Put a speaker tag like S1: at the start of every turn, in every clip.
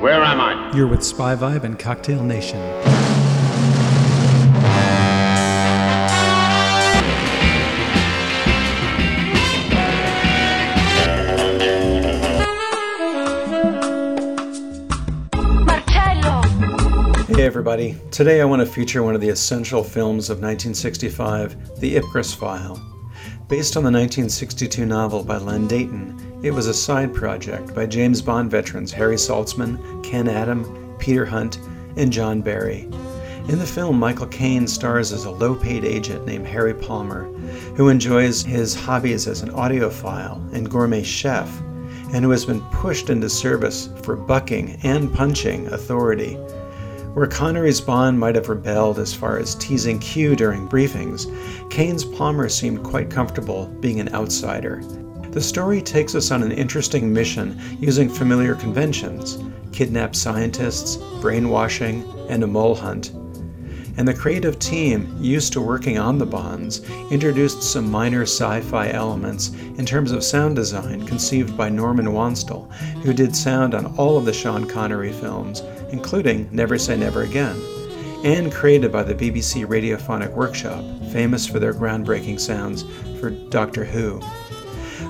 S1: Where am I?
S2: You're with Spy Vibe and Cocktail Nation. Hey everybody, today I want to feature one of the essential films of 1965, The Ipcress File. Based on the 1962 novel by Len Deighton, it was a side project by James Bond veterans Harry Saltzman, Ken Adam, Peter Hunt, and John Barry. In the film, Michael Caine stars as a low paid agent named Harry Palmer, who enjoys his hobbies as an audiophile and gourmet chef, and who has been pushed into service for bucking and punching authority where Connery's Bond might have rebelled as far as teasing Q during briefings, Caine's Palmer seemed quite comfortable being an outsider. The story takes us on an interesting mission using familiar conventions kidnapped scientists, brainwashing, and a mole hunt. And the creative team, used to working on the Bonds, introduced some minor sci fi elements in terms of sound design conceived by Norman Wanstall, who did sound on all of the Sean Connery films including Never Say Never Again, and created by the BBC Radiophonic Workshop, famous for their groundbreaking sounds for Doctor Who.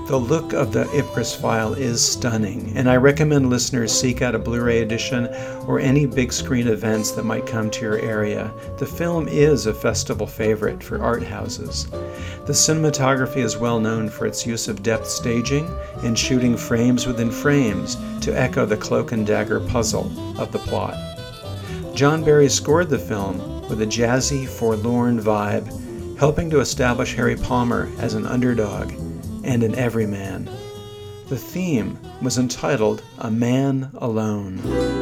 S2: The look of the Ipcress file is stunning, and I recommend listeners seek out a Blu ray edition or any big screen events that might come to your area. The film is a festival favorite for art houses. The cinematography is well known for its use of depth staging and shooting frames within frames to echo the cloak and dagger puzzle of the plot. John Barry scored the film with a jazzy, forlorn vibe, helping to establish Harry Palmer as an underdog and in every man. The theme was entitled A Man Alone.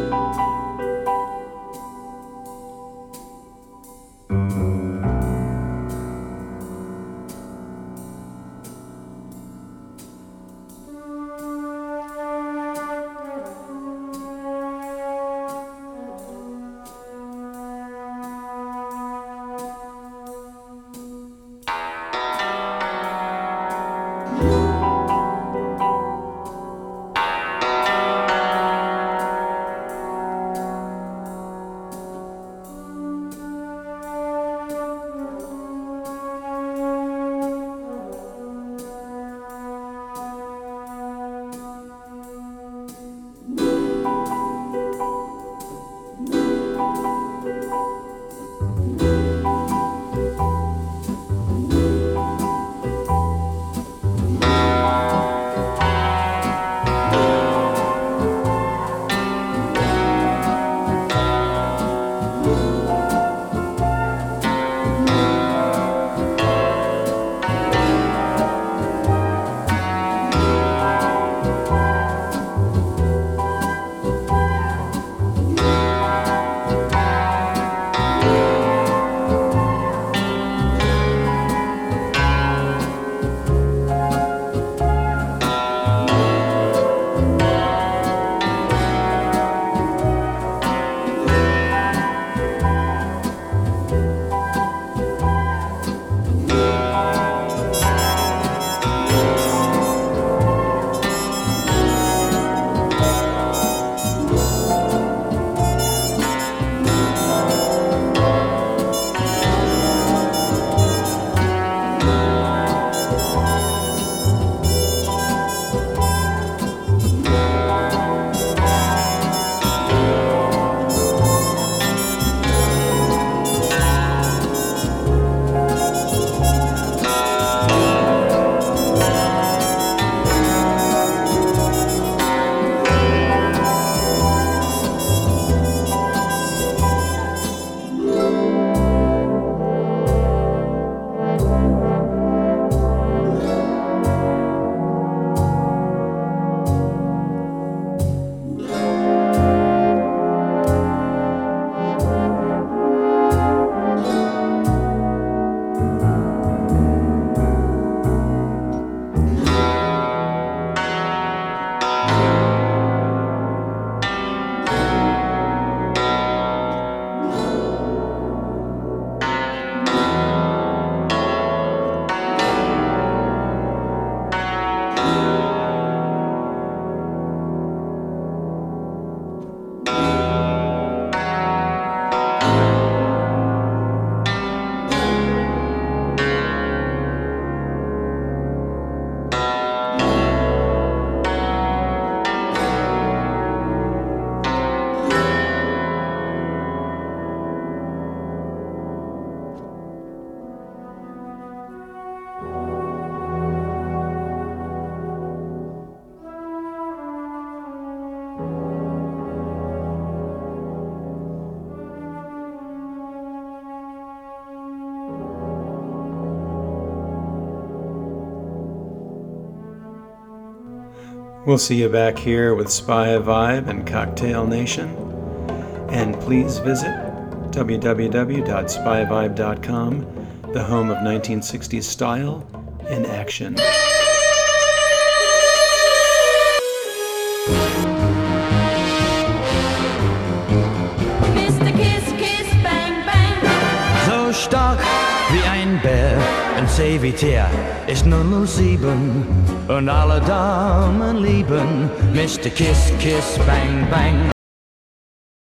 S2: We'll see you back here with Spy Vibe and Cocktail Nation. And please visit www.spyvibe.com, the home of 1960s style in action.
S1: Mr. Kiss, Kiss, Bang, Bang.
S3: So stark wie ein Bär, ein Servitär ist 007 und alle Damen lieben Mr. Kiss, Kiss, Bang, Bang.